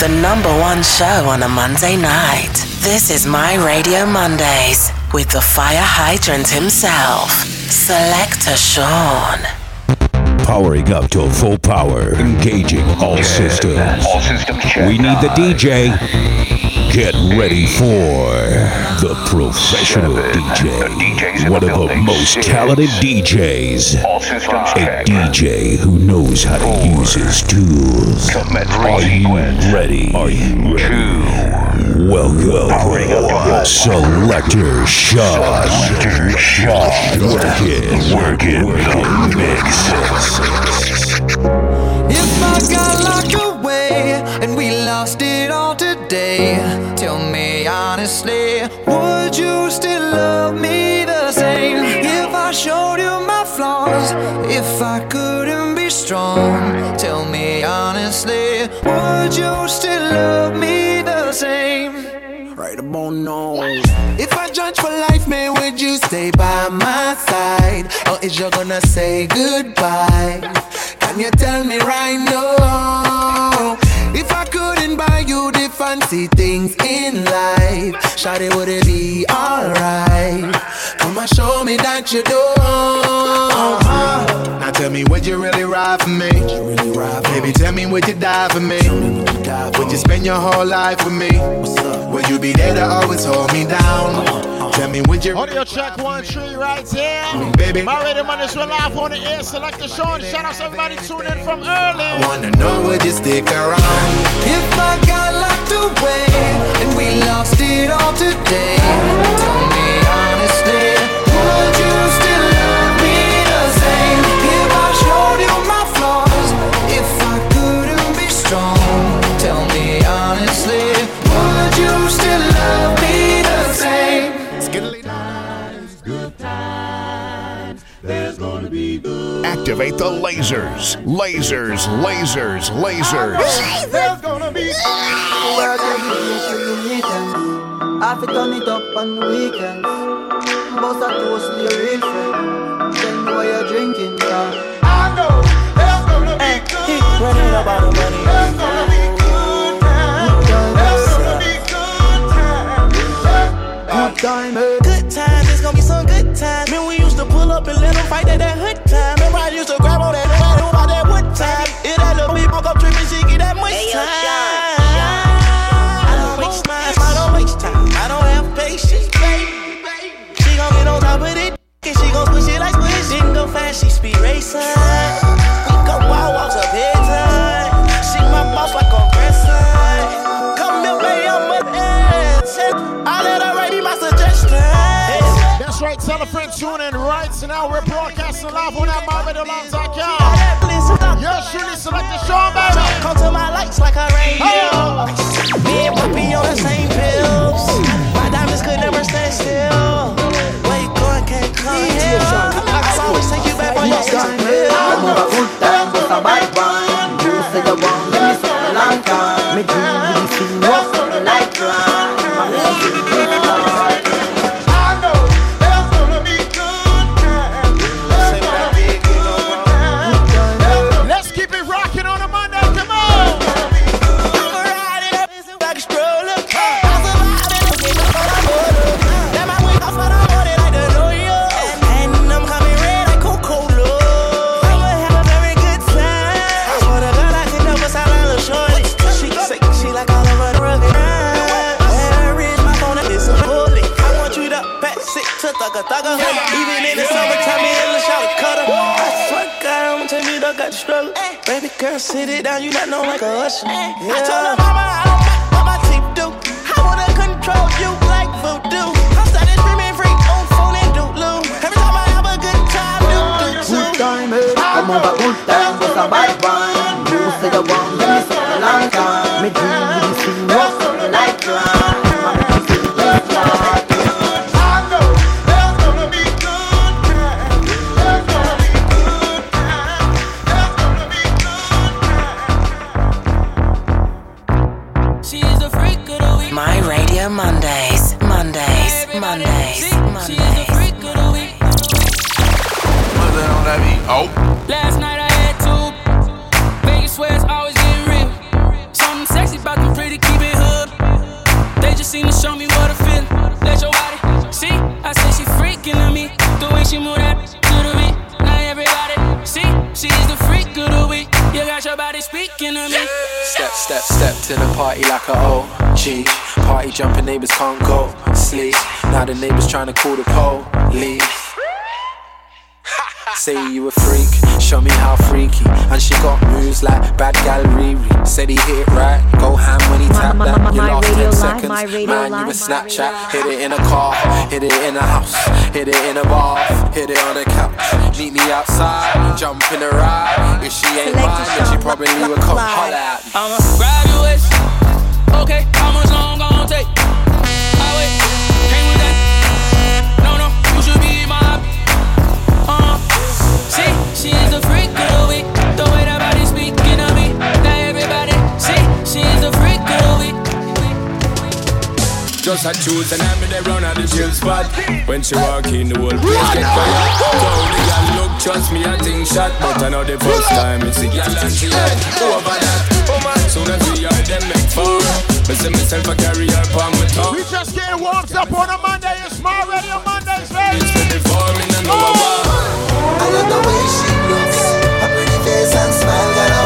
the number one show on a Monday night. This is My Radio Mondays with the fire hydrant himself, Selector Sean. Powering up to full power, engaging all systems. All systems check. We need the DJ. Get ready for the professional DJ. One of the most talented DJs. A. DJ who knows how to use his tools. Are you ready? Are you ready? Welcome, Selector Sean. Selector Sean. Work it, work it, work it, mix. Tell me honestly, would you still love me the same? If I showed you my flaws, if I couldn't be strong, tell me honestly, would you still love me the same? Right about now. If I judge for life, man, would you stay by my side? Or is you gonna say goodbye? Can you tell me right now? Fancy things in life, Shawty, would it be alright? Come and show me that you do. Uh-huh. Now tell me, would you really ride for me? Baby, tell me, would you die for me? Would you spend your whole life with me? Would you be there to always hold me down? Tell me, would you? Audio check one, three right here. Baby. My radio man is live on the air. Selector Sean. Shout out to everybody tuning in from early. I wanna know, would you stick around? If I got locked away and we lost it all today, tell me honestly, would you still Activate the lasers. Lasers, lasers, lasers. There's gonna be. I fi turn it up on weekends. Bust a toast to your real friend. Tell me what you're drinking, yeah. I know there's gonna be good. Running about the money. There's gonna be good times. There's gonna be good times. Good time? Good times, it's gonna be some good times. Man, we used to pull up and let them fight at that hood time. Remember, I used to grab on that knew about that wood time. It that little bitch woke up tripping, she get that much time. I don't waste time, I don't waste time. I don't have patience, baby. She gon' get on top of it, and she gon' push it like squish. Didn't go fast, she speed racing. Tell a friend tune in right so now. We're broadcasting live on that Radio alongside y'all. Yours truly, Selector Sean, baby. Oh. Last night I had two. Vegas swears always getting real. Something sexy about them pretty, keep it hood. They just seem to show me what I feel. Let your body see. I say she freaking to me. The way she move that to the beat. Now everybody see. She is the freak of the week. You got your body speaking to me. Step, step, step to the party like a OG. Party jumping neighbors can't go sleep. Now the neighbors trying to call the police. Say you a freak, show me how freaky. And she got moves like bad gal Riri. Said he hit it right, go ham when he tap my- that. my- You my lost radio 10 seconds. my radio Man, you a Snapchat. Hit it in a car, hit it in a house, hit it in a bath, hit it on a couch. Meet me outside, jump in the ride. If she ain't mine, then she probably would come holler at me. I'ma grab your waist. Okay, how much long gon' take? Just a choose and I'm in the run at the chill spot. When she walk in, the whole place get quiet. So the girl look, trust me, I think shot. But I know the first time it's a girl and she had over that. Oh man, soon as we are them make four. Me say myself a carry her palm with tongue. We just getting warmed up on a Monday. It's my radio Mondays, baby. It's been before me, no. I love the way she looks, her pretty face and smile got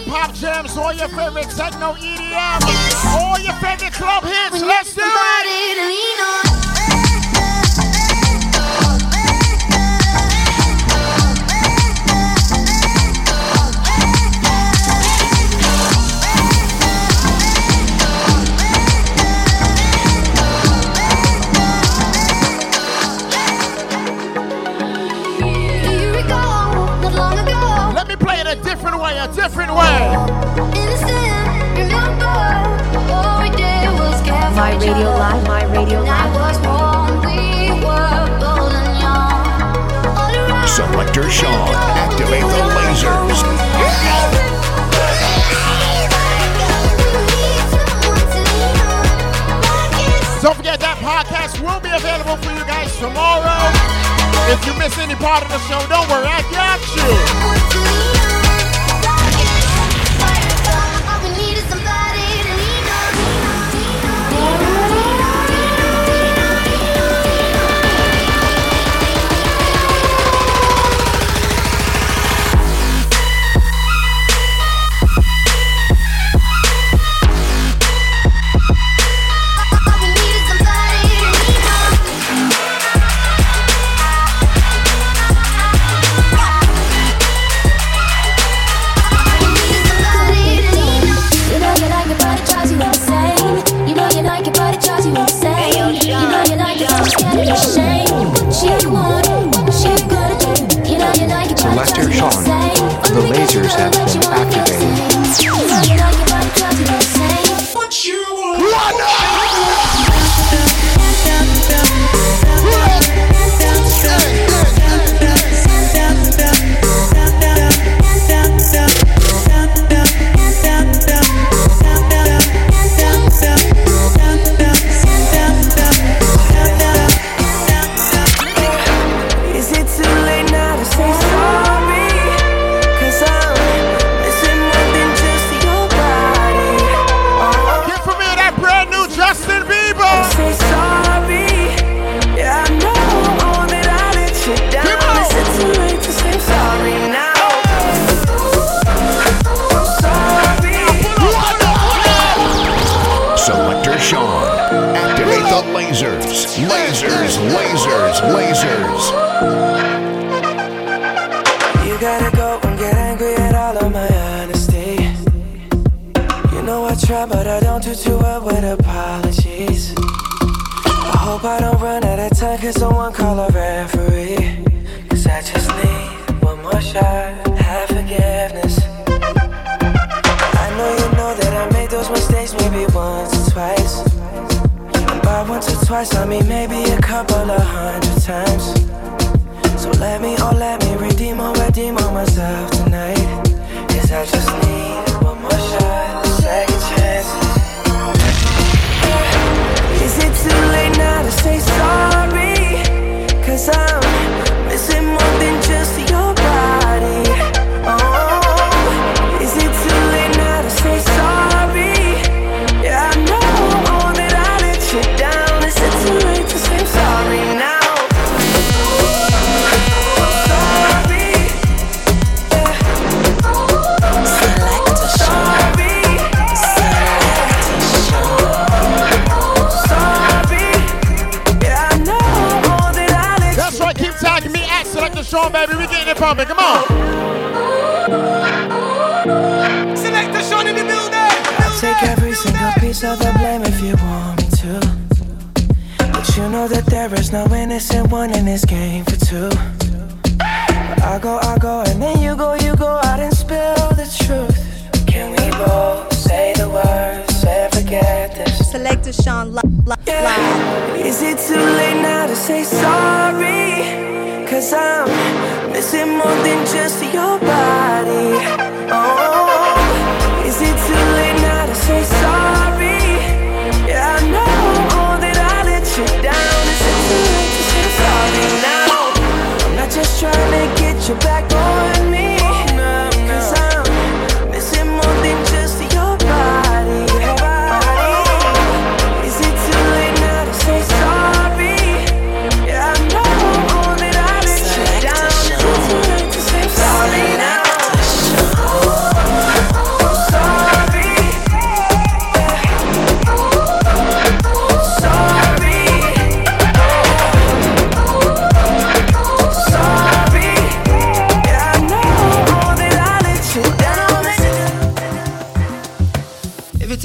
favorite pop jams, all your favorite techno EDM, all your favorite club hits. Let's do it. For you guys tomorrow. If you miss any part of the show, don't worry, I got you. Lasers have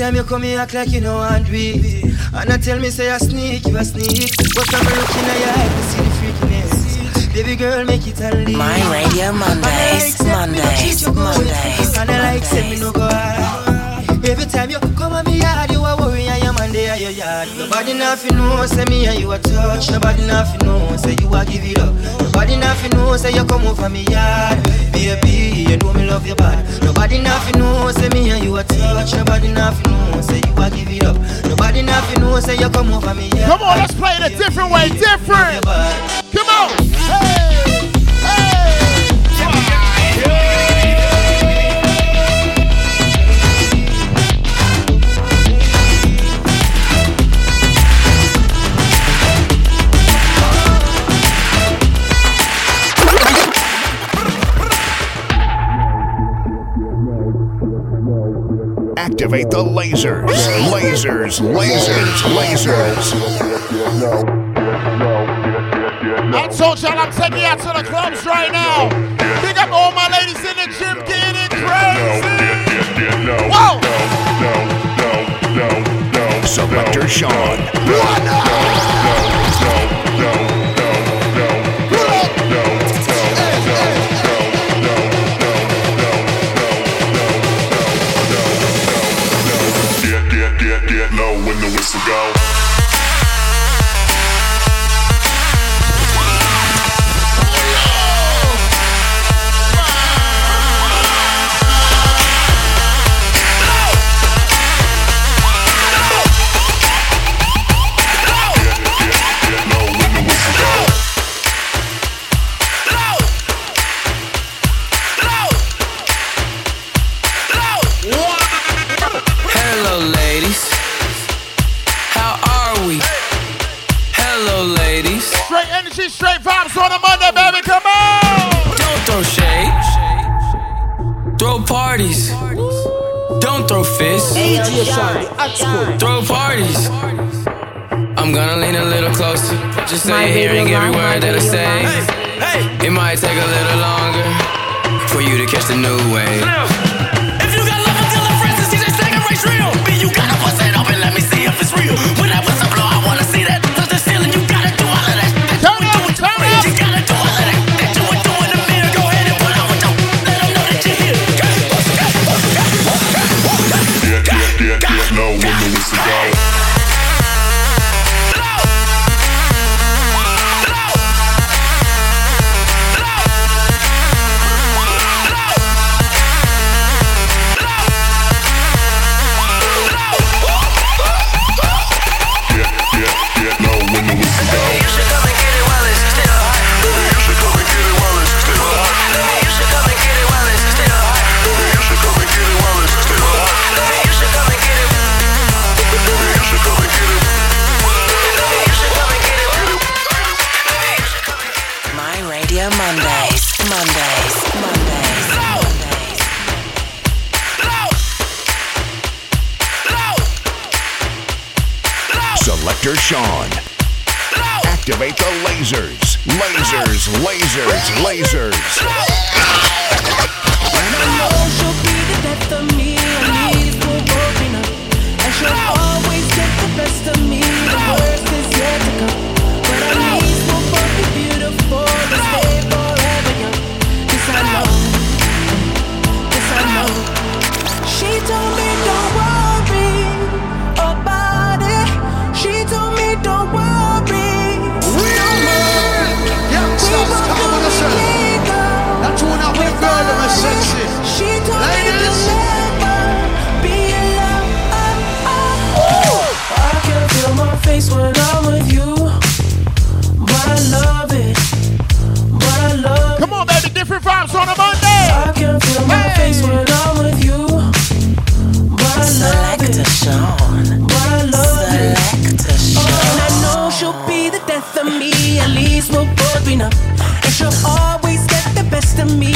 time you come here, act like you know I do it. And I tell me, say I sneak, you a sneak. But I'm looking at your eyes, to see the freakiness. Baby girl, make it a leave. My radio Mondays, Mondays, Mondays. And I like, say me no go out. Every time you come on me, I do a worry and they your yard. Nobody nothing know, say me and you a touch. Nobody nothing know, say you a give it up. Nobody nothing know, say you come over me yard. Baby, you know me love you bad. Nobody nothing know, say me and you a touch. Nobody nothing know, say you a give it up. Nobody nothing know, say you come over me yard. Come on, let's play it a different way, different. Come on. Hey. Activate the lasers. Lasers, lasers, lasers. And so, y'all, I'm taking you out to the clubs right now. Pick up all my ladies in the gym getting crazy. Whoa! Selector Sean. What? lasers, lasers, lasers, lasers. Selector Sean. What a love Selector Sean. And I know she'll be the death of me. At least we'll both be numb. And she'll always get the best of me.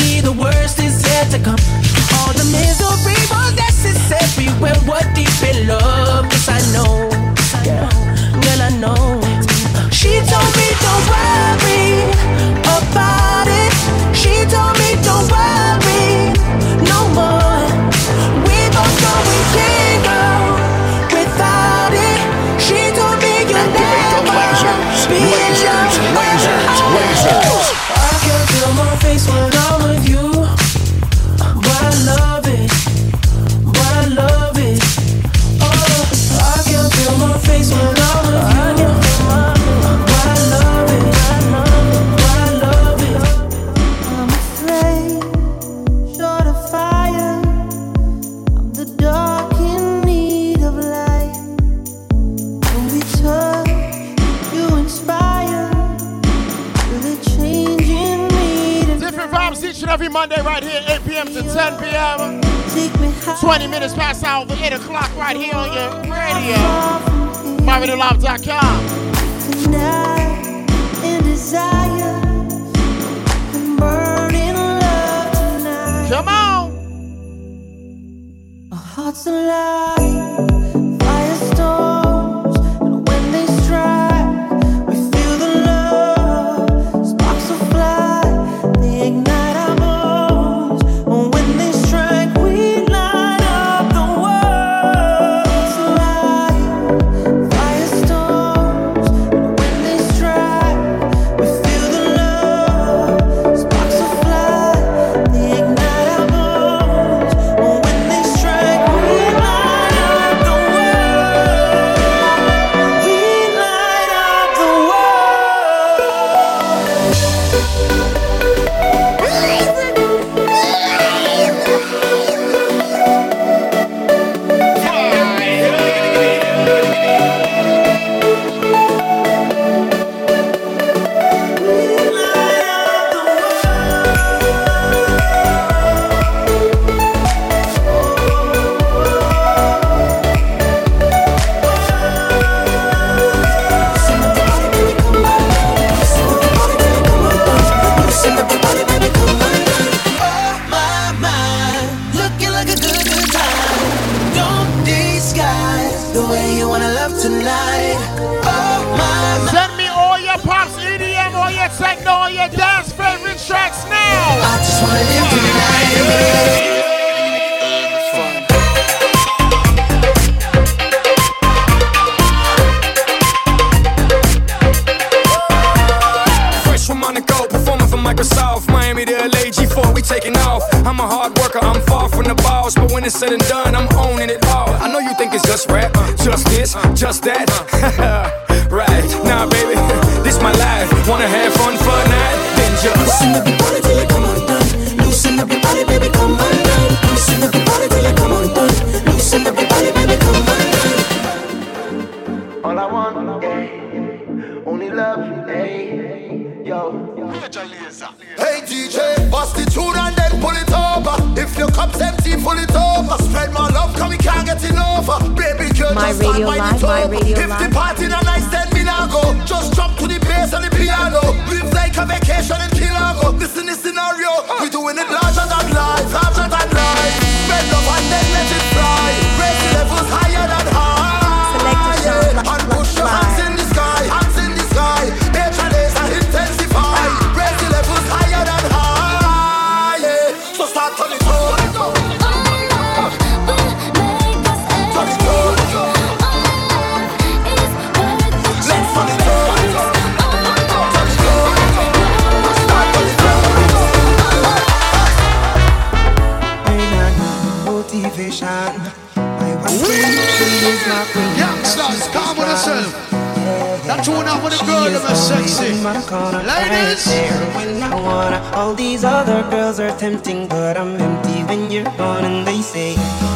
gonna Ladies. there when I wanna. All these other girls are tempting, but I'm empty when you're gone. And they say,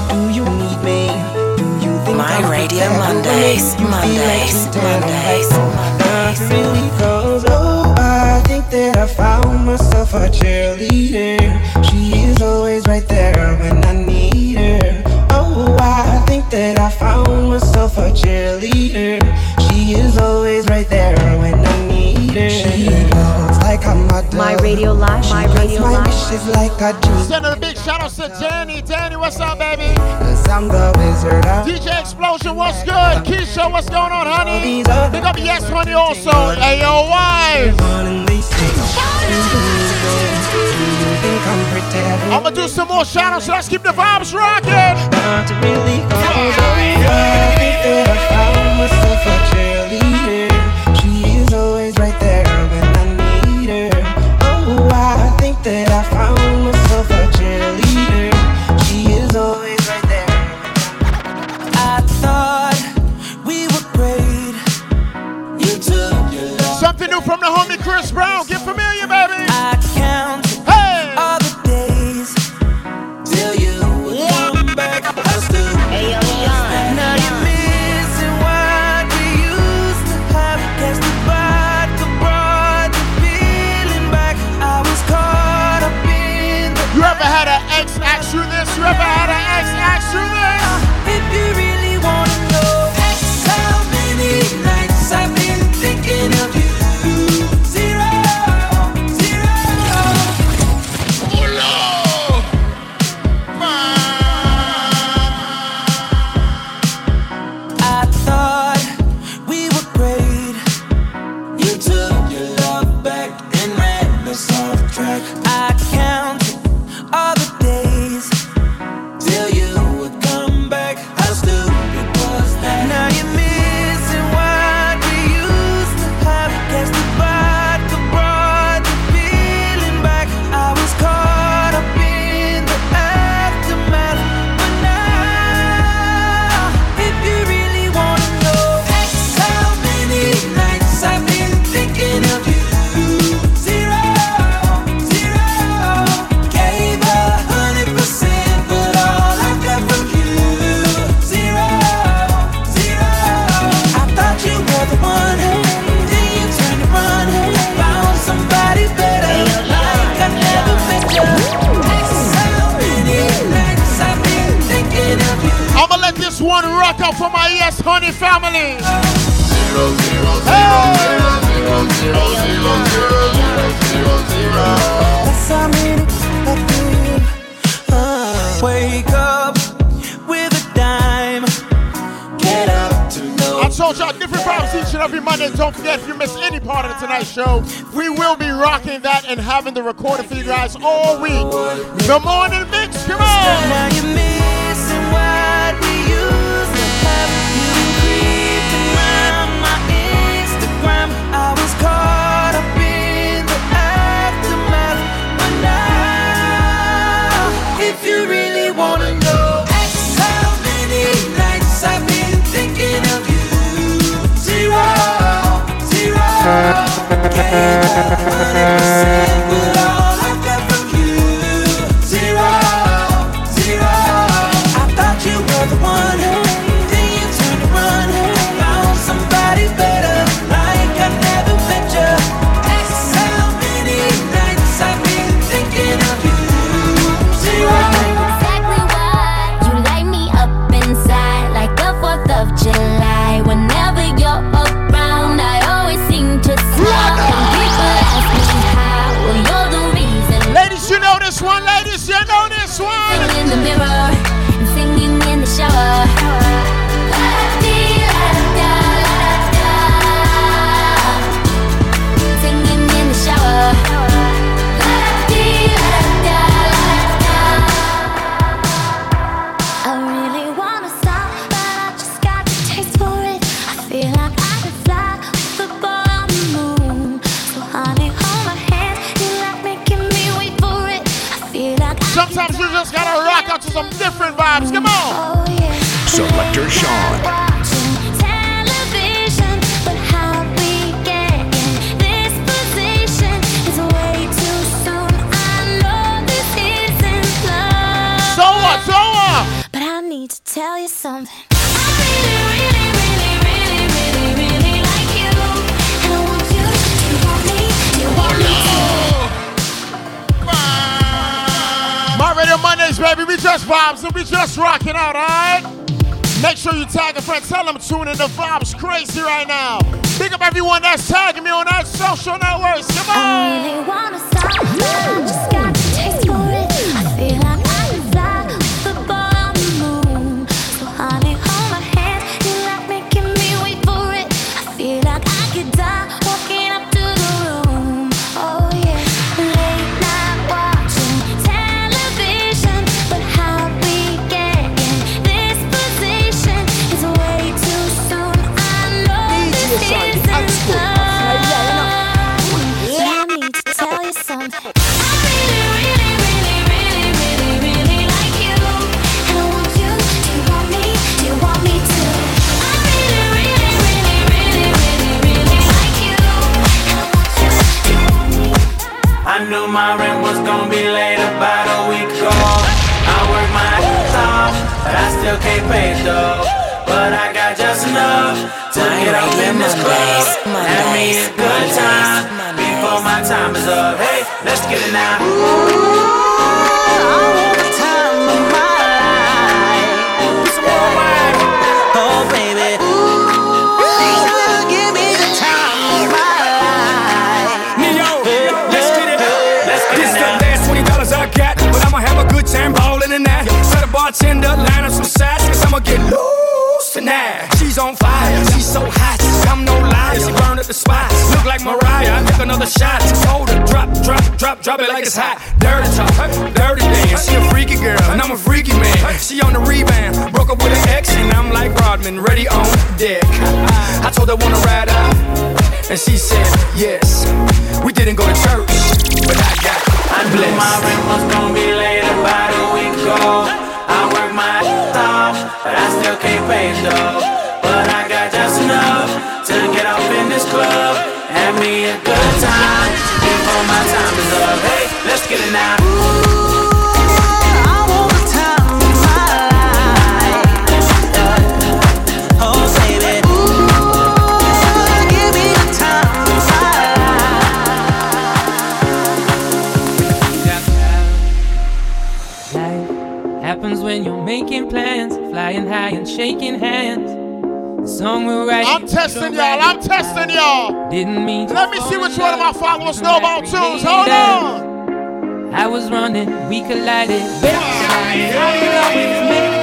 Do you need me? Do you think My I'm radio Mondays, Mondays, Mondays, Mondays. Not really cause oh, I think that I found myself a cheerleader. She is always right there when I need her. Oh, I think that I found myself a cheerleader. She is always right there when I need. My radio live. My radio my live. Wishes like a dream. Send a big shout out to Danny. Danny, what's up, baby? Cause I'm the wizard of DJ Explosion, what's good? Keisha, what's going on, honey? Pick up Yes Honey also. Hey, yo, I'm gonna do some more shout outs. Let's keep the vibes rocking. Baby. We just vibes and we just rocking out, alright? Make sure you tag a friend. Tell them tune in. The vibes crazy right now. Pick up everyone that's tagging me on that social networks. Come on. My rent was gonna be late about a week ago. I work my ass off, but I still can't pay it though. But I got just enough to get up in this club. Have me a good time before my time is up. Hey, let's get it now. She's on fire, she's so hot. I'm no liar, she burned at the spot. Look like Mariah, I take another shot. Hold her, drop, drop, drop, drop it like it's hot. Dirty talk, dirty dance. She a freaky girl, and I'm a freaky man. She on the rebound, broke up with an ex, and I'm like Rodman, ready on deck. I told her wanna ride out. And she said, yes. We didn't go to church, but I got I knew my rent was gonna be late about a week ago. I work my ass off, but I still can't pay it though. Club. Have me a good time before my time is up. Hey, let's get it now. Give me a tongue to file Happens when you're making plans, flying high and shaking hands. Song we're writing. I'm testing y'all. I'm testing y'all. Didn't mean to Let me see which one of my followers know about tunes. Hold on. I was running, we collided. Baby, how you always make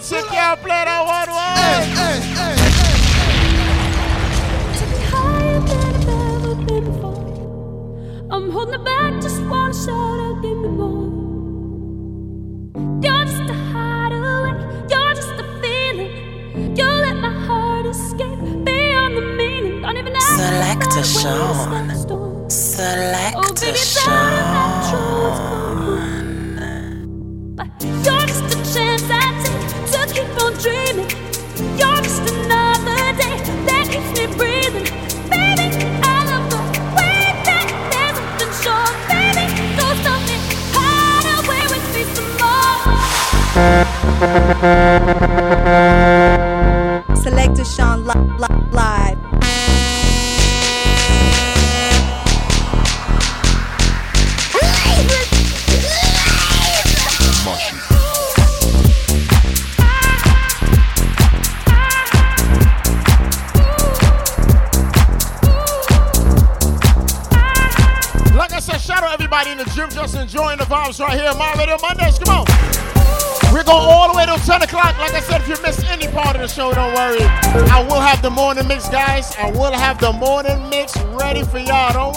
Select play that one way. Hey, hey, hey. I'm holding back, just give me more. You're just a hideaway, you're just a feeling. You let my heart escape beyond the meaning. Don't even ask Sean. Select Select Sean li- li- Live. Like I said, shout out everybody in the gym just enjoying the vibes right here. My Little Monday. show, don't worry. I will have the morning mix, guys. I will have the morning mix ready for y'all. Don't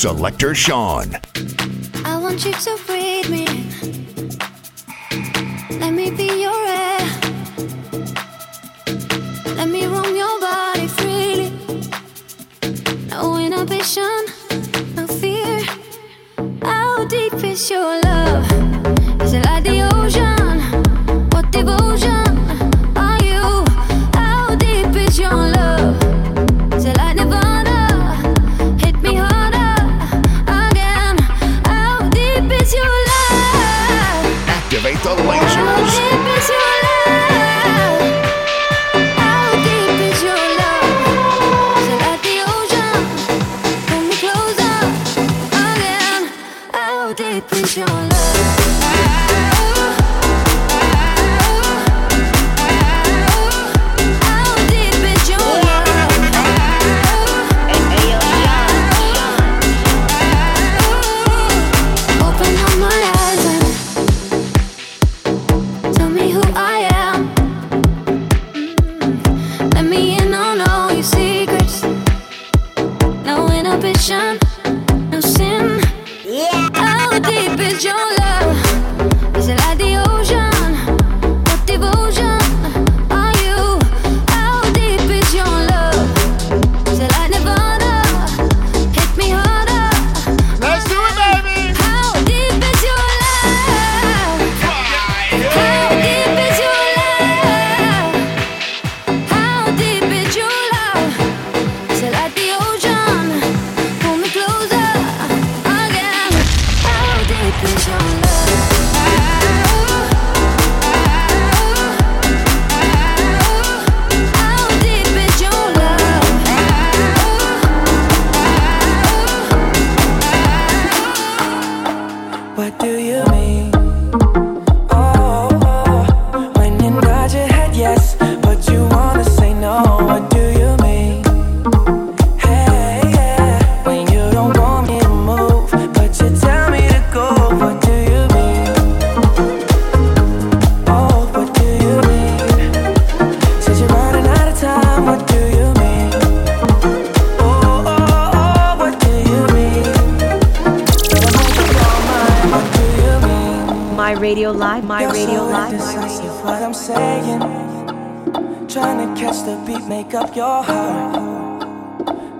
Selector Sean. I want you to breathe me. Let me be your air. Let me roam your body freely. No inhibition.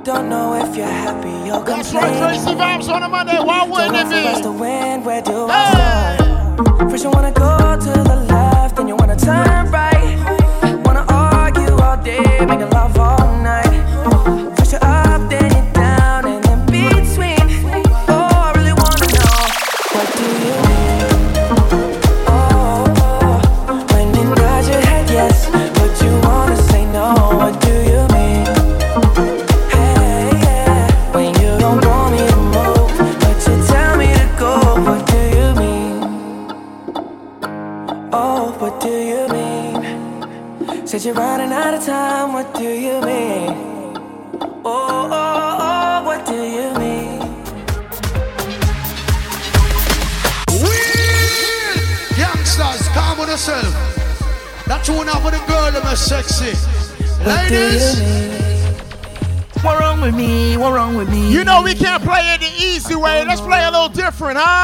Don't know if you're happy or complaining. That's right, Tracy Vibes on a Monday. Why wouldn't it be? the wind, where do hey. I start? First you wanna go to the left, then you wanna turn right. Wanna argue all day, make a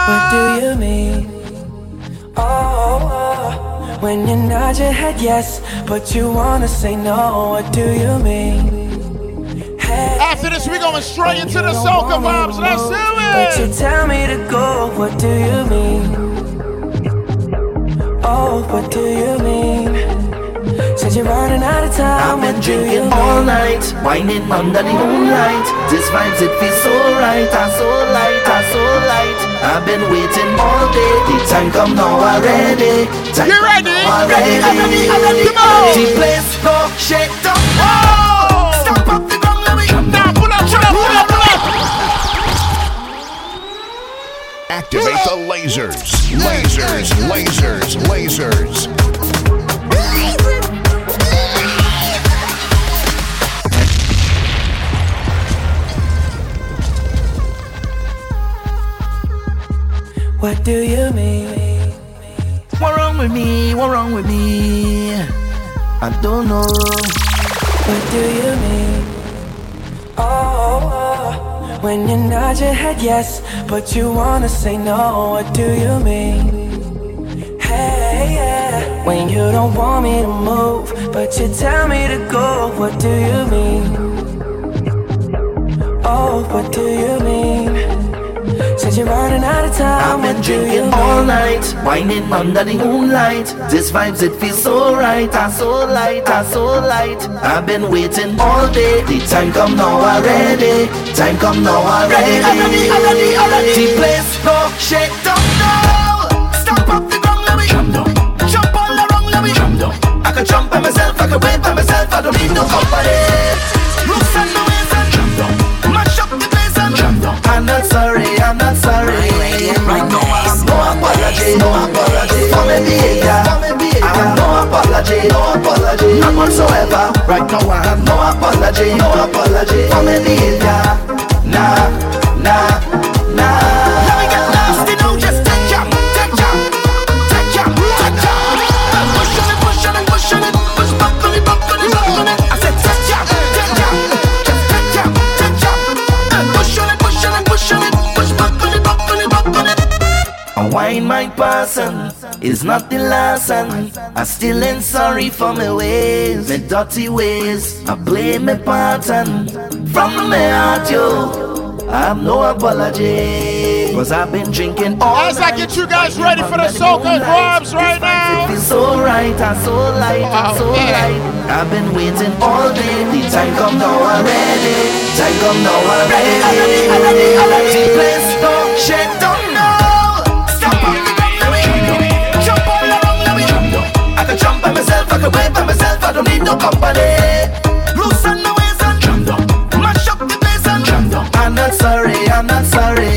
What do you mean? Oh, oh, oh, when you nod your head yes, but you wanna say no. What do you mean? Hey, After this, we going straight into the soca vibes. Let's do it. But you tell me to go. What do you mean? Oh, what do you mean? Said you're running out of time. I've been drinking all night, whining under the moonlight. This vibes, it feels so right, I so light. I've been waiting all day, the time come now already. Time You come ready? now already. Ready, ready, come on. The place go shake down. Stop up the ground, let me come Now, pull up, pull up, pull up, pull up. Activate the lasers. Lasers, lasers, lasers. What do you mean? What wrong with me? What wrong with me? I don't know. What do you mean? Oh, oh, when you nod your head yes, but you wanna say no, what do you mean? Hey, yeah. When you don't want me to move, but you tell me to go, what do you mean? Oh, what do you mean? Said you're running out of time, I've been what do you drinking all night, whining under the moonlight. This vibes it feels so right, I so light, I so light. I've been waiting all day, the time come now already. Time come now already. The place go shake down now. Stop up the ground, let me jump down. Jump all around, let me jump down. I can jump by myself, I can wait by myself, I don't need no company. I'm not sorry, I'm not sorry. Right now. I have no apology, no apology. For my behavior. I have no apology, no apology, none whatsoever. Right now. I have no apology, no apology. For my behavior. Nah, nah, person is not the lesson. I still ain't sorry for my ways, my dirty ways. I play my pattern from my heart, yo. I have no apology. Cause I've been drinking all As I get you guys ready for the soca vibes right now. It's so right, I'm so light, I'm so oh, light. I've been waiting all day. The time come now already. Time come now already. The place don't shake down can jump by myself, I can wait by myself. I don't need no company. Loosen the ways and jump down. Mash up the place and jump down. I'm not sorry, I'm not sorry.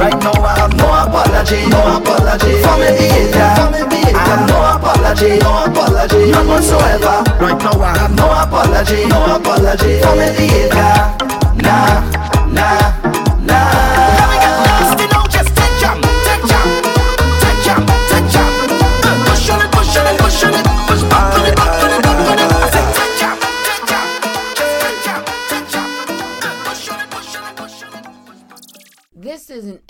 Right now I have no apology, no apology for my behavior. I have no apology, no apology, none whatsoever. Right now I have no apology, no apology for me behavior. Nah, nah.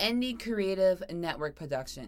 Indie Creative Network production.